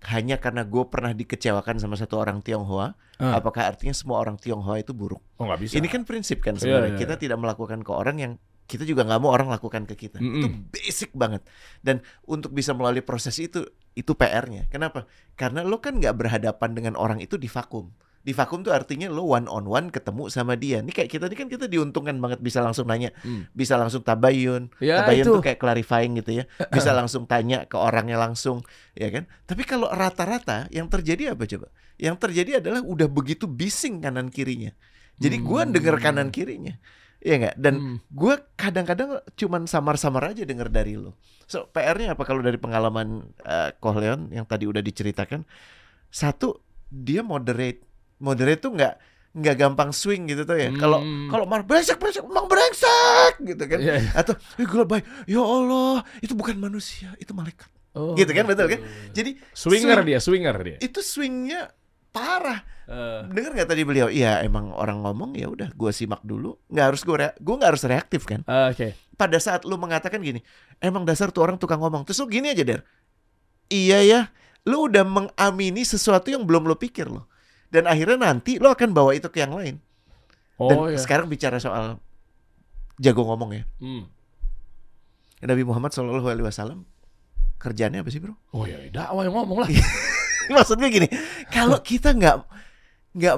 Hanya karena gue pernah dikecewakan sama satu orang Tionghoa, Eh. apakah artinya semua orang Tionghoa itu buruk? Oh nggak bisa. Ini kan prinsip kan Iya, sebenarnya. iya, Kita iya. tidak melakukan ke orang yang kita juga nggak mau orang lakukan ke kita. Mm-mm. Itu basic banget. Dan untuk bisa melalui proses itu, itu PR-nya. Kenapa? Karena lo kan nggak berhadapan dengan orang itu di vakum. Di vakum tuh artinya lo one on one ketemu sama dia. Ini kayak kita ini kan kita diuntungkan banget bisa langsung nanya, Hmm. bisa langsung tabayun. Ya, tabayun itu. tuh kayak clarifying gitu ya. *clears throat* Bisa langsung tanya ke orangnya langsung, ya kan? Tapi kalau rata-rata yang terjadi apa coba? Yang terjadi adalah udah begitu bising kanan kirinya. Jadi gua Hmm. denger kanan kirinya. Iya nggak? Dan Hmm. gue kadang-kadang cuman samar-samar aja denger dari lo. So PR-nya apa kalau dari pengalaman eh, Kohleon yang tadi udah diceritakan? Satu, dia moderate. Moderate tuh nggak nggak gampang swing gitu tuh ya. Kalau Hmm. kalau marah brengsek brengsek emang brengsek gitu kan. Iya, iya. Atau gue lebay, ya Allah itu bukan manusia itu malaikat. Oh, Gitu kan, betul kan? Jadi Swinger swing- dia, swinger dia. itu swingnya parah. Eh, Dengar nggak tadi beliau? Iya emang orang ngomong ya udah gue simak dulu. Nggak harus gue gue nggak harus reaktif kan. eh, Oke. Pada saat lu mengatakan gini, emang dasar tuh orang tukang ngomong. Terus lu gini aja der. Iya ya, lu udah mengamini sesuatu yang belum lu pikir loh. Dan akhirnya nanti lu akan bawa itu ke yang lain. Dan Oh ya. sekarang bicara soal jago ngomong ya. Hmm. Nabi Muhammad Shallallahu Alaihi Wasallam kerjanya apa sih bro? Oh ya, dakwah yang ngomong lah. *laughs* Maksudnya gini, kalau kita nggak nggak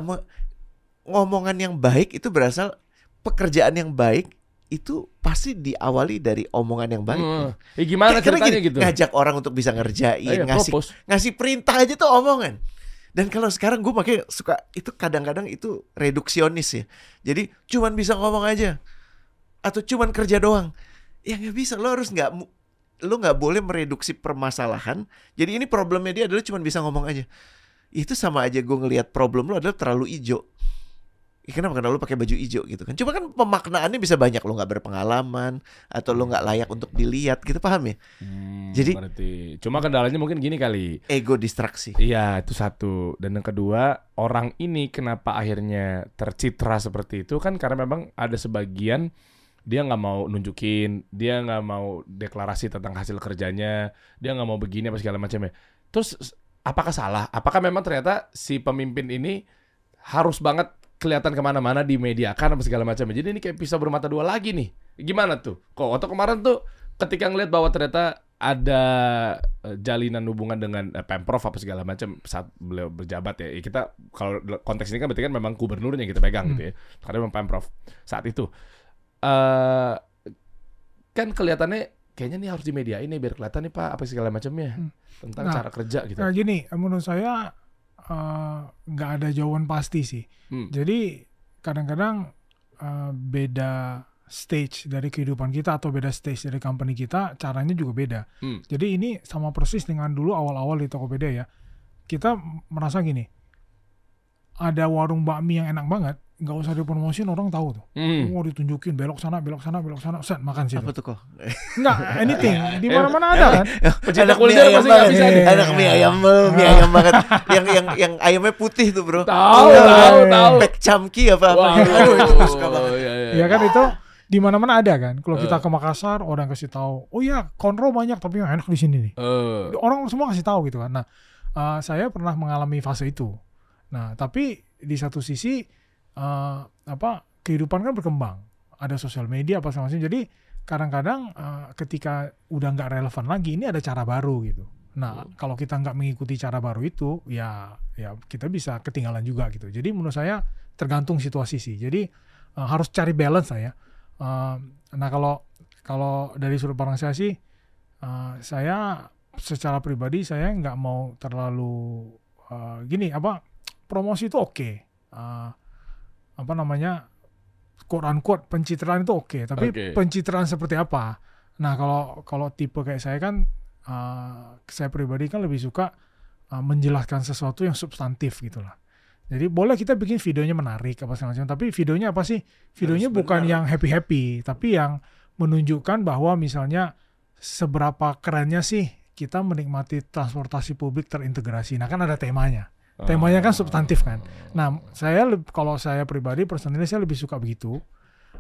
ngomongan yang baik itu berasal pekerjaan yang baik itu pasti diawali dari omongan yang baik. Hmm. Eh, gimana Karena ceritanya gini, gitu? Ngajak orang untuk bisa ngerjain, Iya, ngasih propose. ngasih perintah aja tuh omongan. Dan kalau sekarang gue makanya suka itu kadang-kadang itu reduksionis ya. Jadi cuman bisa ngomong aja atau cuman kerja doang. Ya nggak bisa. Lo harus nggak lo nggak boleh mereduksi permasalahan. Jadi ini problemnya dia adalah cuman bisa ngomong aja. Itu sama aja gue ngelihat problem lo adalah terlalu hijau. Ya, kenapa karena lo pakai baju hijau gitu kan? Cuma kan pemaknaannya bisa banyak lo nggak berpengalaman atau lo nggak layak untuk dilihat gitu paham ya? Hmm, Jadi- ngerti. Cuma kendalanya mungkin gini kali. Ego distraksi. Iya, itu satu. Dan yang kedua, orang ini kenapa akhirnya tercitra seperti itu kan karena memang ada sebagian dia nggak mau nunjukin, dia nggak mau deklarasi tentang hasil kerjanya, dia nggak mau begini apa segala macamnya. Terus s- apakah salah? Apakah memang ternyata si pemimpin ini harus banget kelihatan ke mana-mana di media kan apa segala macamnya. Jadi ini kayak pisau bermata dua lagi nih. Gimana tuh? Kok waktu kemarin tuh ketika ngeliat bahwa ternyata ada eh, jalinan hubungan dengan eh, pemprov apa segala macam saat beliau berjabat ya. Ya, kita kalau konteks ini kan berarti kan memang gubernurnya yang kita pegang gitu ya. Karena memang pemprov saat itu. eh kan kelihatannya kayaknya nih harus di media ini biar kelihatan nih Pak apa segala macamnya Hmm. tentang Nah, cara kerja gitu. Nah gini, menurut saya eh, nggak ada jawaban pasti sih. Hmm. Jadi kadang-kadang eh, beda stage dari kehidupan kita atau beda stage dari company kita, caranya juga beda. Hmm. Jadi ini sama persis dengan dulu awal-awal di Tokopedia ya. Kita merasa gini, ada warung bakmi yang enak banget, nggak usah dipromosin orang tahu tuh. Hmm. Mau ditunjukin belok sana, belok sana, belok sana, set makan situ. Apa tuh kok? Enggak, anything. *laughs* Di mana-mana ada kan. Pecinta Anak kuliner pasti nggak banget. bisa nih. Anak mie ayam, mie ayam banget. Yang yang yang ayamnya putih tuh bro. Tahu, Iya. tahu, tahu. Pek camki apa apa. Wah, Aduh itu suka banget. iya, iya. Ya kan itu di mana-mana ada kan. Kalau kita Eh. ke Makassar, orang kasih tahu, oh iya konro banyak tapi yang enak di sini nih. Eh, Orang semua kasih tahu gitu kan. Nah, eh, saya pernah mengalami fase itu. Nah, tapi di satu sisi eh, apa kehidupan kan berkembang. Ada sosial media apa segala macam. Jadi kadang-kadang eh, ketika udah nggak relevan lagi, ini ada cara baru gitu. Nah, kalau kita nggak mengikuti cara baru itu, ya ya kita bisa ketinggalan juga gitu. Jadi menurut saya tergantung situasi sih. Jadi eh, harus cari balance lah ya. Eh, nah kalau kalau dari sudut pandang saya sih, eh, saya secara pribadi saya nggak mau terlalu eh, gini apa promosi itu oke, Eh, apa namanya quote unquote pencitraan itu oke, tapi Oke. pencitraan seperti apa? Nah kalau kalau tipe kayak saya kan, eh, saya pribadi kan lebih suka eh, menjelaskan sesuatu yang substantif gitulah. Jadi boleh kita bikin videonya menarik apa segala macam, tapi videonya apa sih? Videonya Harus bukan benar. yang happy happy, tapi yang menunjukkan bahwa misalnya seberapa kerennya sih kita menikmati transportasi publik terintegrasi. Nah kan ada temanya. Temanya kan substantif kan. Nah saya kalau saya pribadi personally saya lebih suka begitu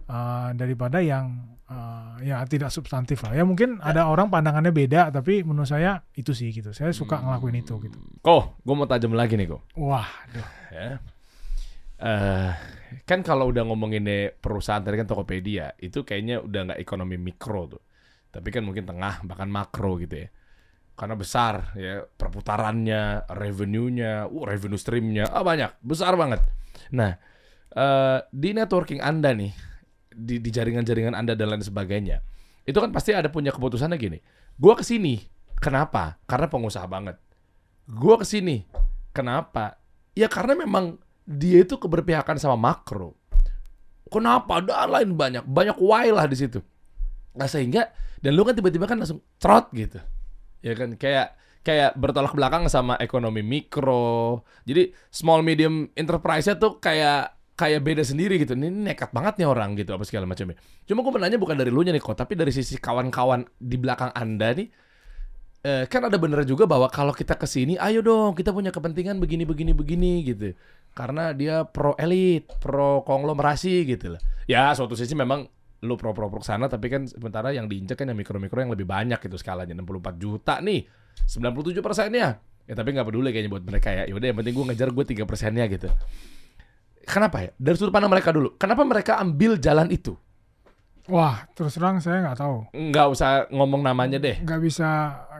uh, daripada yang uh, ya tidak substantif lah. Ya mungkin ada orang pandangannya beda, tapi menurut saya itu sih gitu. Saya suka ngelakuin itu gitu. Kok, gue mau tajam lagi nih kok. Wah, aduh. Ya. Eh, kan kalau udah ngomongin perusahaan tadi kan Tokopedia, itu kayaknya udah nggak ekonomi mikro tuh. Tapi kan mungkin tengah bahkan makro gitu ya. Karena besar ya perputarannya, revenue-nya, uh, revenue stream-nya, ah banyak, besar banget. Nah, eh, di networking Anda nih, di, di jaringan-jaringan Anda dan lain sebagainya, itu kan pasti ada punya keputusannya gini. Gua ke sini, kenapa? Karena pengusaha banget. Gua ke sini, kenapa? Ya karena memang dia itu keberpihakan sama makro. Kenapa? Dan lain banyak, banyak why lah di situ. Nah sehingga dan lu kan tiba-tiba kan langsung trot gitu. Ya kan kayak kayak bertolak belakang sama ekonomi mikro. Jadi small medium enterprise-nya tuh kayak kayak beda sendiri gitu. Ini nekat banget nih orang gitu apa segala macamnya. Cuma gue menanya bukan dari lu nya nih kok, tapi dari sisi kawan-kawan di belakang Anda nih eh, kan ada bener juga bahwa kalau kita ke sini, ayo dong kita punya kepentingan begini begini begini gitu. Karena dia pro elit, pro konglomerasi gitu lah. Ya suatu sisi memang lu pro pro pro sana tapi kan sementara yang diinjak kan yang mikro mikro yang lebih banyak gitu skalanya 64 juta nih. 97 persennya. Ya tapi nggak peduli kayaknya buat mereka ya. Yaudah yang penting gue ngejar gue tiga persennya gitu. Kenapa ya? Dari sudut pandang mereka dulu kenapa mereka ambil jalan itu? Wah, terus terang saya nggak tahu. nggak usah ngomong namanya deh. Nggak bisa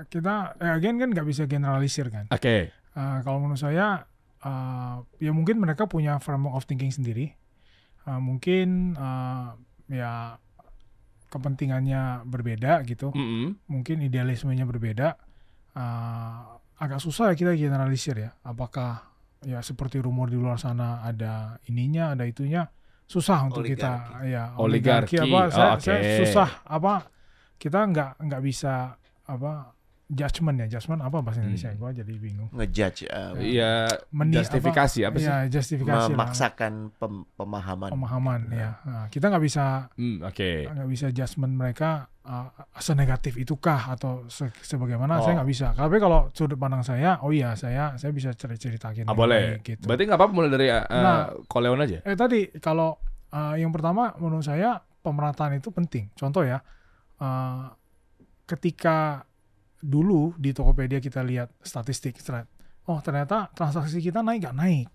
kita, eh, again kan nggak bisa generalisir kan. oke. Eh, kalau menurut saya, eh, ya mungkin mereka punya framework of thinking sendiri. Eh, mungkin eh, ya kepentingannya berbeda gitu. Mm-mm. Mungkin idealismenya berbeda. Eh, agak susah ya kita generalisir ya. Apakah ya seperti rumor di luar sana ada ininya, ada itunya. Susah untuk kita ya Oligarki. apa? Oh, Saya, oke. saya susah apa? Kita nggak nggak bisa apa judgement ya judgement apa bahasa Indonesia? Hmm. gua jadi bingung. Ngejudge uh, Iya Meni- justifikasi apa, sih? Ya justifikasi memaksakan pem- pemahaman. Pemahaman ya. Nah, kita nggak bisa Hmm, oke. nggak bisa judgement mereka uh, senegatif itukah atau se- sebagaimana? Oh. saya nggak bisa. Tapi kalau sudut pandang saya oh iya saya saya bisa cer- ceritakin ah, boleh. gitu. Berarti nggak apa-apa mulai dari uh, Nah. Koleon aja? eh tadi kalau uh, yang pertama menurut saya pemerataan itu penting. Contoh ya uh, ketika dulu di Tokopedia kita lihat statistik thread oh ternyata transaksi kita naik nggak naik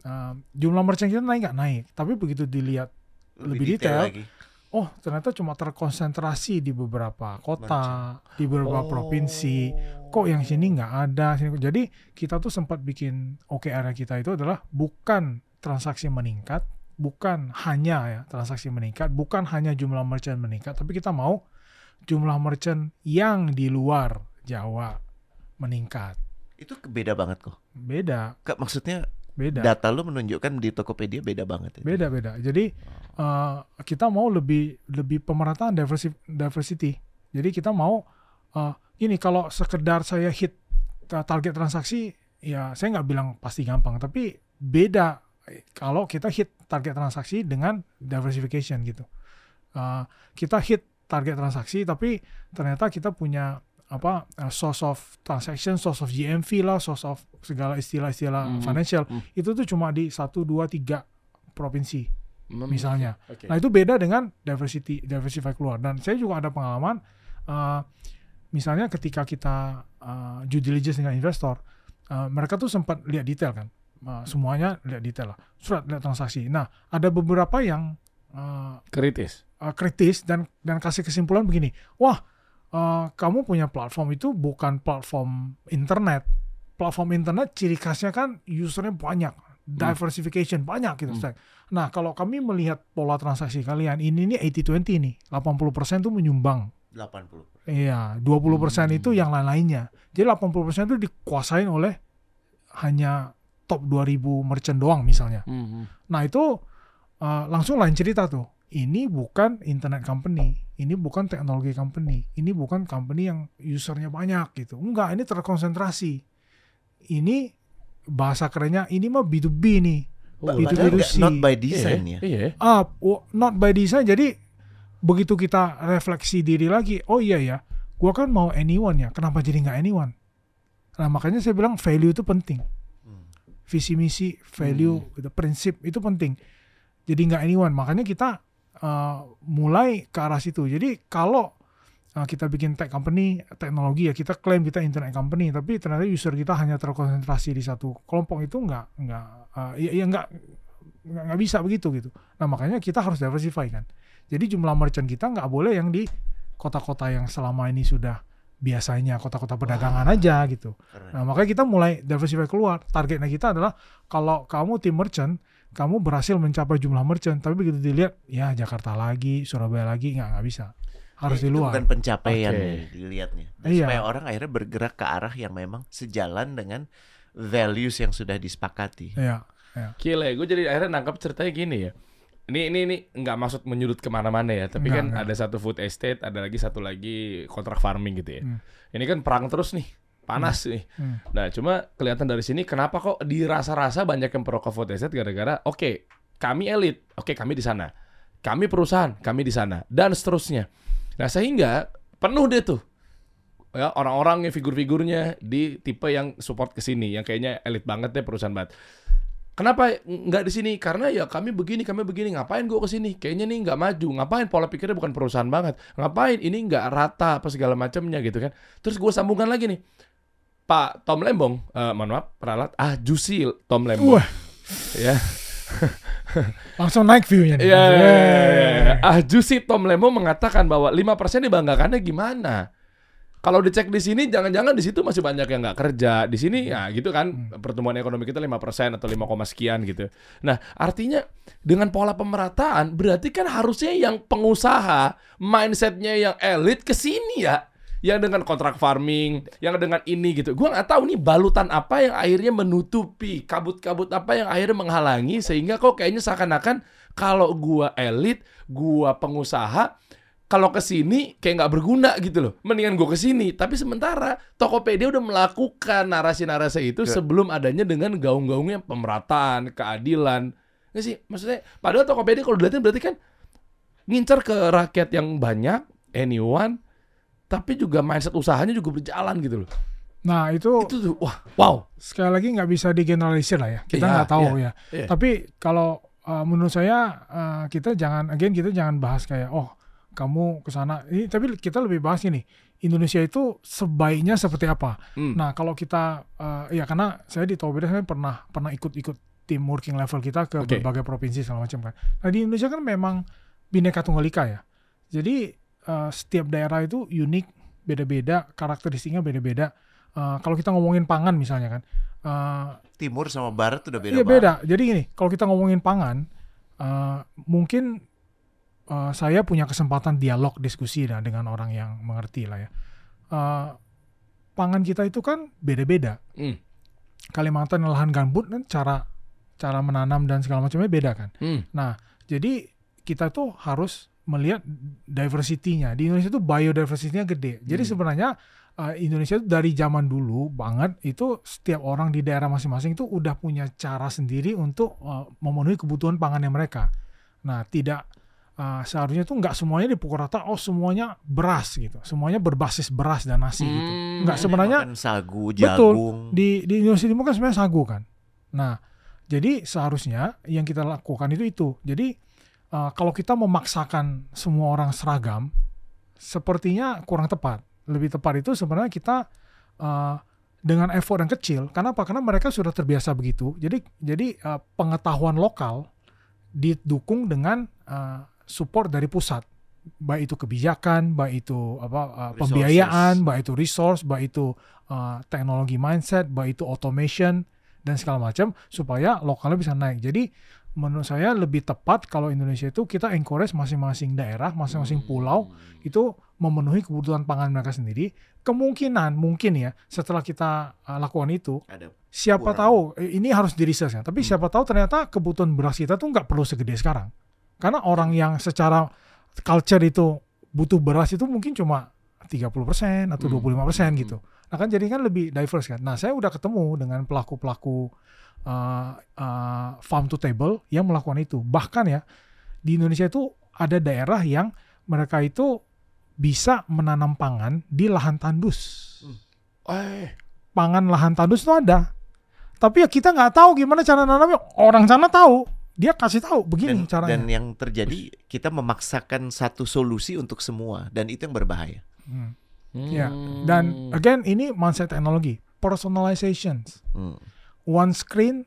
Uh, jumlah merchant kita naik nggak naik tapi begitu dilihat lebih detail, lagi. oh ternyata cuma terkonsentrasi di beberapa kota, di beberapa Oh. provinsi. Kok yang sini nggak ada? Sini. Jadi kita tuh sempat bikin OKR kita itu adalah bukan transaksi meningkat, bukan hanya ya transaksi meningkat, bukan hanya jumlah merchant meningkat, tapi kita mau jumlah merchant yang di luar Jawa meningkat. itu beda banget kok Beda, Kak, maksudnya beda. data lu menunjukkan di Tokopedia beda banget ya beda-beda. Jadi eh, kita mau lebih lebih pemerataan diversi, diversity. Jadi kita mau eh, ini kalau sekedar saya hit ta- target transaksi, ya saya nggak bilang pasti gampang, tapi beda kalau kita hit target transaksi dengan diversification gitu. Eh, kita hit target transaksi, tapi ternyata kita punya apa eh, source of transaction, source of GMV lah, source of segala istilah-istilah Mhm. financial Mhm. itu tuh cuma di satu dua tiga provinsi Hmm, misalnya. oke. Nah itu beda dengan diversity diversify keluar. Dan saya juga ada pengalaman, eh, misalnya ketika kita eh, due diligence dengan investor, eh, mereka tuh sempat lihat detail kan, Eh, semuanya lihat detail lah, surat lihat transaksi. Nah ada beberapa yang eh, kritis eh, kritis dan dan kasih kesimpulan begini, wah eh, kamu punya platform itu bukan platform internet, platform internet ciri khasnya kan usernya banyak, diversification banyak gitu. Hmm. Nah kalau kami melihat pola transaksi kalian ini nih 80-20 nih, 80% tuh menyumbang. 80 Iya, 20% Hmm. itu yang lain-lainnya. Jadi 80% itu dikuasain oleh hanya top 2000 merchant doang misalnya. Hmm, Nah itu uh, langsung lain cerita tuh. Ini bukan internet company, ini bukan teknologi company, ini bukan company yang usernya banyak gitu. Enggak, ini terkonsentrasi. Ini bahasa kerennya ini mah B2B nih. Oh, B2B Padahal nggak- C. not by Iya, design ya iya Ah, oh, not by design. Jadi begitu kita refleksi diri lagi, oh iya ya, gua kan mau anyone ya. Kenapa jadi nggak anyone? Nah makanya saya bilang value itu penting. Hmm. Visi misi, value, gitu, prinsip itu penting. Jadi nggak anyone. Makanya kita uh, mulai ke arah situ. Jadi kalau uh, kita bikin tech company, teknologi ya kita klaim kita internet company, tapi ternyata user kita hanya terkonsentrasi di satu kelompok itu nggak nggak uh, ya, ya nggak nggak nggak bisa begitu gitu. Nah makanya kita harus diversify kan. Jadi jumlah merchant kita nggak boleh yang di kota-kota yang selama ini sudah biasanya kota-kota perdagangan aja gitu. Keren. Nah makanya kita mulai diversify keluar. Targetnya kita adalah kalau kamu tim merchant, kamu berhasil mencapai jumlah merchant, tapi begitu dilihat ya Jakarta lagi, Surabaya lagi nggak nggak bisa. Harus Ya, di itu luar. bukan pencapaian Oke. ya, dilihatnya Dan Iya. supaya orang akhirnya bergerak ke arah yang memang sejalan dengan values yang sudah disepakati Iya. Gila, gue jadi akhirnya nangkap ceritanya gini ya. Ini ini ini nggak maksud menyudut ke mana-mana ya, tapi Nggak, kan nggak. ada satu food estate, ada lagi satu lagi kontrak farming gitu ya. Hmm. Ini kan perang terus nih, panas nih. Hmm. Nah, cuma kelihatan dari sini kenapa kok dirasa-rasa banyak yang pro ke vote estate gara-gara oke, kami elit, oke kami di sana. Kami perusahaan, kami di sana dan seterusnya. Nah, sehingga penuh deh tuh ya orang-orangnya figur-figurnya di tipe yang support ke sini yang kayaknya elit banget deh perusahaan banget. Kenapa nggak di sini? Karena ya kami begini, kami begini. Ngapain gue ke sini? Kayaknya nih nggak maju. Ngapain pola pikirnya bukan perusahaan banget. Ngapain ini nggak rata apa segala macamnya gitu kan? Terus gue sambungkan lagi nih. Pak Tom Lembong, eh mohon maaf, peralat. Ah, Jusi Tom Lembong. Wah, Ya. langsung naik view-nya nih. Iya. Yeah. Ah, Jusi Tom Lembong mengatakan bahwa 5% dibanggakannya gimana? Kalau dicek di sini, jangan-jangan di situ masih banyak yang nggak kerja. Di sini ya gitu kan, pertumbuhan ekonomi kita 5% atau 5, koma sekian gitu. Nah, artinya dengan pola pemerataan, berarti kan harusnya yang pengusaha, mindsetnya yang elit ke sini ya. Yang dengan kontrak farming, yang dengan ini gitu. Gua nggak tahu nih balutan apa yang akhirnya menutupi, kabut-kabut apa yang akhirnya menghalangi, sehingga kok kayaknya seakan-akan kalau gua elit, gua pengusaha, kalau ke sini kayak nggak berguna gitu loh. Mendingan gue ke sini. Tapi sementara Tokopedia udah melakukan narasi-narasi itu Ke- sebelum adanya dengan gaung-gaungnya pemerataan, keadilan. Nggak sih? Maksudnya padahal Tokopedia kalau dilihatin berarti kan ngincer ke rakyat yang banyak, anyone, tapi juga mindset usahanya juga berjalan gitu loh. Nah itu, Itu tuh wah, wow. sekali lagi nggak bisa digeneralisir lah ya. Kita Iya, nggak tahu iya, ya. iya. Tapi kalau uh, menurut saya uh, kita jangan, again kita jangan bahas kayak oh kamu ke sana. Ini tapi kita lebih bahas ini. Indonesia itu sebaiknya seperti apa? Hmm. Nah kalau kita uh, ya karena saya di Tokopedia saya pernah pernah ikut-ikut tim working level kita ke Oke. berbagai provinsi segala macam kan. Nah di Indonesia kan memang bineka tunggal ika ya. Jadi uh, setiap daerah itu unik, beda-beda, karakteristiknya beda-beda. Uh, kalau kita ngomongin pangan misalnya kan, uh, Timur sama Barat udah beda Iya banget. beda. Jadi gini, kalau kita ngomongin pangan, uh, mungkin uh, saya punya kesempatan dialog diskusi nah, dengan orang yang mengerti lah ya. Uh, pangan kita itu kan beda-beda. Hmm. Kalimantan lahan gambut kan cara cara menanam dan segala macamnya beda kan. Hmm. Nah, jadi kita tuh harus melihat diversity-nya. Di Indonesia tuh biodiversity-nya gede. Jadi Hmm. sebenarnya uh, Indonesia tuh dari zaman dulu banget itu setiap orang di daerah masing-masing itu udah punya cara sendiri untuk uh, memenuhi kebutuhan pangannya mereka. Nah, tidak uh, seharusnya tuh nggak semuanya dipukul rata. Oh, semuanya beras gitu. Semuanya berbasis beras dan nasi gitu. Hmm. Nggak sebenarnya sagu, Betul. jagung. di di Indonesia Timur kan sebenarnya sagu kan. Nah, jadi seharusnya yang kita lakukan itu itu. Jadi uh, kalau kita memaksakan semua orang seragam, sepertinya kurang tepat. Lebih tepat itu sebenarnya kita uh, dengan effort yang kecil. Kenapa? Karena mereka sudah terbiasa begitu. Jadi jadi uh, pengetahuan lokal didukung dengan uh, support dari pusat. Baik itu kebijakan, baik itu apa uh, pembiayaan, baik itu resource, baik itu uh, teknologi mindset, baik itu automation dan segala macam supaya lokalnya bisa naik. Jadi menurut saya lebih tepat kalau Indonesia itu kita encourage masing-masing daerah, masing-masing pulau itu memenuhi kebutuhan pangan mereka sendiri. Kemungkinan mungkin ya setelah kita uh, lakukan itu Ada siapa Kurang. tahu eh, ini harus di research ya. Tapi siapa tahu ternyata kebutuhan beras kita tuh nggak perlu segede sekarang. Karena orang yang secara culture itu butuh beras itu mungkin cuma 30% atau Hmm. 25% gitu. Nah kan jadi kan lebih diverse kan. Nah saya udah ketemu dengan pelaku-pelaku uh, uh, farm to table yang melakukan itu. Bahkan ya di Indonesia itu ada daerah yang mereka itu bisa menanam pangan di lahan tandus Eh, pangan lahan tandus itu ada. Tapi ya kita nggak tahu gimana cara nanamnya. Orang sana tahu. Dia kasih tahu begini dan, caranya. dan yang terjadi kita memaksakan satu solusi untuk semua dan itu yang berbahaya. Hmm. Ya. hmm. Dan again ini mindset teknologi. Personalization. Hmm. One screen,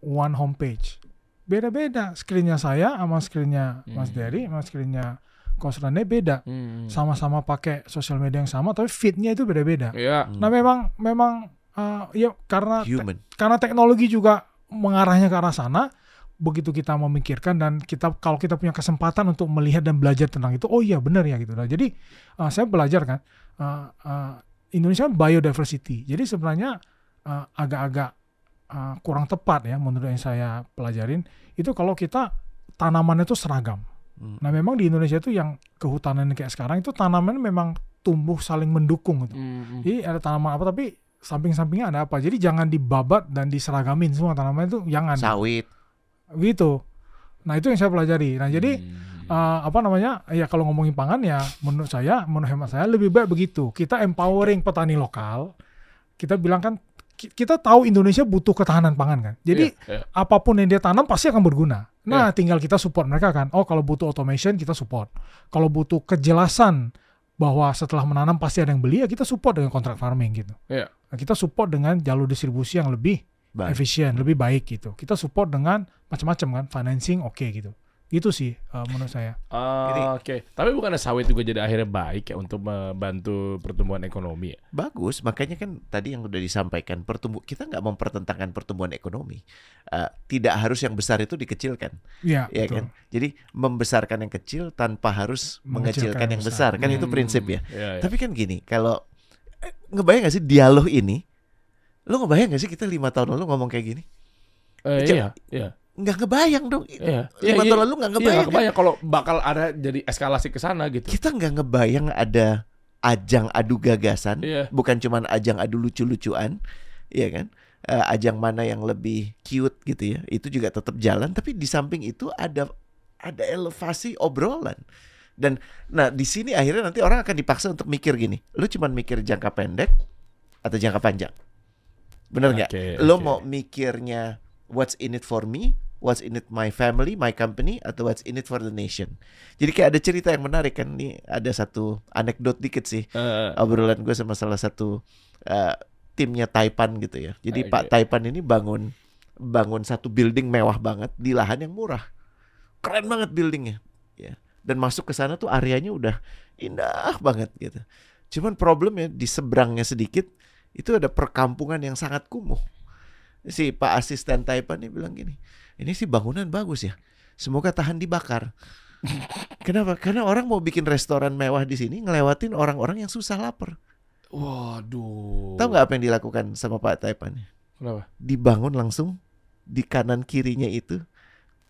one homepage. Beda-beda. Screennya saya sama screennya Mas Hmm. Dery, sama screennya Coach Rene beda. Hmm. Sama-sama pakai sosial media yang sama, tapi feednya itu beda-beda. Ya. Nah memang memang uh, ya karena te- Human. karena teknologi juga mengarahnya ke arah sana begitu kita memikirkan dan kita kalau kita punya kesempatan untuk melihat dan belajar tentang itu oh iya benar ya gitu nah jadi uh, saya belajar kan uh, uh, Indonesia biodiversity jadi sebenarnya uh, agak-agak uh, kurang tepat ya menurut yang saya pelajarin itu kalau kita tanamannya itu seragam Hmm. nah memang di Indonesia itu yang kehutanan kayak sekarang itu tanaman memang tumbuh saling mendukung gitu Hmm. jadi ada tanaman apa tapi samping-sampingnya ada apa. Jadi jangan dibabat dan diseragamin semua tanaman itu jangan Sawit. gitu. Nah itu yang saya pelajari. Nah jadi Hmm. Eh, apa namanya ya kalau ngomongin pangan ya menurut saya menurut hemat saya lebih baik begitu. Kita empowering petani lokal. Kita bilang kan ki- kita tahu Indonesia butuh ketahanan pangan kan. Jadi Iya, iya. apa pun yang dia tanam pasti akan berguna. Nah, tinggal kita support mereka kan. Oh, kalau butuh automation kita support. Kalau butuh kejelasan bahwa setelah menanam pasti ada yang beli ya kita support dengan contract farming gitu. Iya. Nah, kita support dengan jalur distribusi yang lebih Baik. efisien, lebih baik gitu. Kita support dengan macam-macam kan, financing oke gitu. Gitu sih uh, menurut saya. Jadi- Oke, tapi bukannya sawit juga jadi akhirnya baik ya untuk membantu pertumbuhan ekonomi ya? Bagus, makanya kan tadi yang udah disampaikan pertumbuh kita nggak mempertentangkan pertumbuhan ekonomi. Eh, tidak harus yang besar itu dikecilkan, Iya, ya betul. kan? Jadi membesarkan yang kecil tanpa harus Mengecilkan mengecilkan yang yang besar, besar. kan itu Hmm, prinsip ya. Iya. Tapi kan gini, kalau eh, ngebayang gak sih dialog ini? Lo ngebayang gak sih kita lima tahun lalu ngomong kayak gini? Eh, Cek. iya, iya, Nggak ngebayang dong. iya. Lima Iya, tahun lalu nggak Iya, ngebayang. nggak kan? kebayang kalau bakal ada jadi eskalasi ke sana gitu. Kita nggak ngebayang ada ajang adu gagasan, Iya. bukan cuman ajang adu lucu-lucuan, iya kan? Eh, ajang mana yang lebih cute gitu ya, itu juga tetap jalan. Tapi di samping itu ada ada elevasi obrolan. Dan nah di sini akhirnya nanti orang akan dipaksa untuk mikir gini, lu cuman mikir jangka pendek atau jangka panjang, bener nggak? Oke, Lo oke. mau mikirnya what's in it for me, what's in it my family, my company, atau what's in it for the nation. Jadi kayak ada cerita yang menarik kan nih, ada satu anekdot dikit sih Eh, obrolan gue sama salah satu eh, timnya Taipan gitu ya. Jadi Oke. Pak Taipan ini bangun bangun satu building mewah banget di lahan yang murah, keren banget buildingnya, ya. Dan masuk ke sana tuh areanya udah indah banget gitu. Cuman problemnya di seberangnya sedikit itu ada perkampungan yang sangat kumuh. Si Pak asisten Taipan ini bilang gini, ini sih bangunan bagus ya, semoga tahan dibakar. *laughs* Kenapa? Karena orang mau bikin restoran mewah di sini ngelewatin orang-orang yang susah lapar. Waduh. Tahu nggak apa yang dilakukan sama Pak Taipan? Kenapa? Dibangun langsung di kanan kirinya itu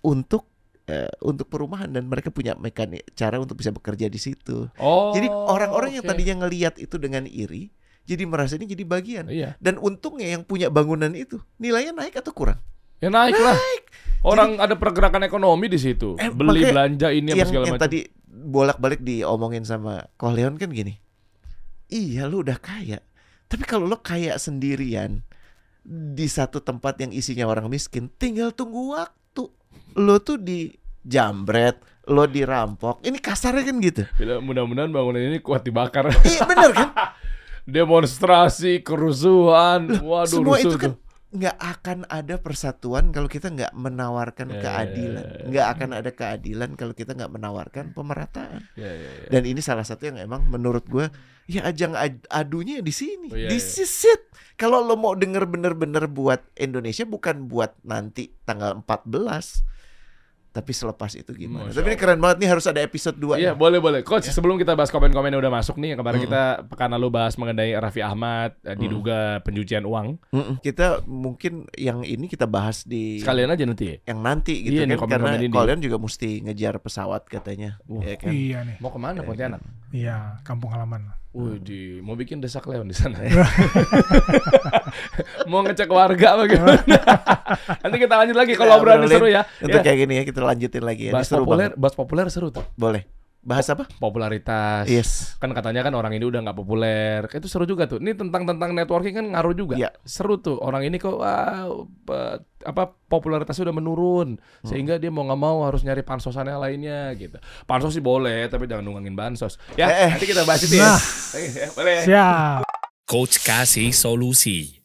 untuk eh, untuk perumahan dan mereka punya mekanik cara untuk bisa bekerja di situ. Oh. jadi orang-orang yang oke. tadinya ngelihat itu dengan iri, jadi merasa ini jadi bagian. Iya. Dan untungnya yang punya bangunan itu nilainya naik atau kurang? Ya naik lah. Orang ada pergerakan ekonomi di situ. Eh, Beli makanya belanja ini apa yang segala yang macam. tadi bolak-balik diomongin sama Koleon kan gini. Iya lu udah kaya. Tapi kalau lo kaya sendirian di satu tempat yang isinya orang miskin, tinggal tunggu waktu. Lo tuh di jambret, lo dirampok. Ini kasarnya kan gitu. Mudah-mudahan bangunan ini kuat dibakar. Iya bener kan? *laughs* Demonstrasi, kerusuhan. Waduh, Semua rusuh itu kan tuh. Nggak akan ada persatuan kalau kita nggak menawarkan Ya, ya, keadilan. ya, ya. Nggak akan ada keadilan kalau kita nggak menawarkan pemerataan. Ya, ya, ya. Dan ini salah satu yang emang menurut gue ya ajang ad- adunya di sini. Oh, iya, di iya. sisit. Kalau lo mau denger bener-bener buat Indonesia bukan buat nanti tanggal 14. Tapi selepas itu gimana? Masya Tapi ini keren banget nih harus ada episode 2 Iya boleh boleh Coach sebelum kita bahas komen-komen yang udah masuk nih yang Kemarin Mm-mm. kita pekan lalu bahas mengenai Raffi Ahmad eh, Diduga pencucian uang Kita mungkin yang ini kita bahas di Sekalian aja nanti ya yang nanti gitu Iya nih, kan karena komen-komen ini. kalian juga mesti ngejar pesawat katanya. Wah. ya kan? Iya nih. Mau ke mana Pontianak? Iya, kampung halaman. Wih, di mau bikin desak leon di sana. *laughs* mau ngecek warga bagaimana? *laughs* Nanti kita lanjut lagi kalau Kita obrolan seru ya. Untuk Ya. kayak gini ya kita lanjutin lagi ya. Bahas seru populer, bahas populer seru tuh. Boleh. Bahas apa? Popularitas. Yes. Kan katanya kan orang ini udah nggak populer. Itu seru juga tuh. Ini tentang tentang networking kan ngaruh juga. Iya. Seru tuh. Orang ini kok wah, pe- apa popularitasnya udah menurun sehingga dia mau nggak mau harus nyari pansosan yang lainnya gitu. Pansos sih boleh tapi jangan nunggangin bansos. Ya, Eh, eh. nanti kita bahas itu ya. Nah. Eh, ya, boleh. Siap. Coach kasih solusi.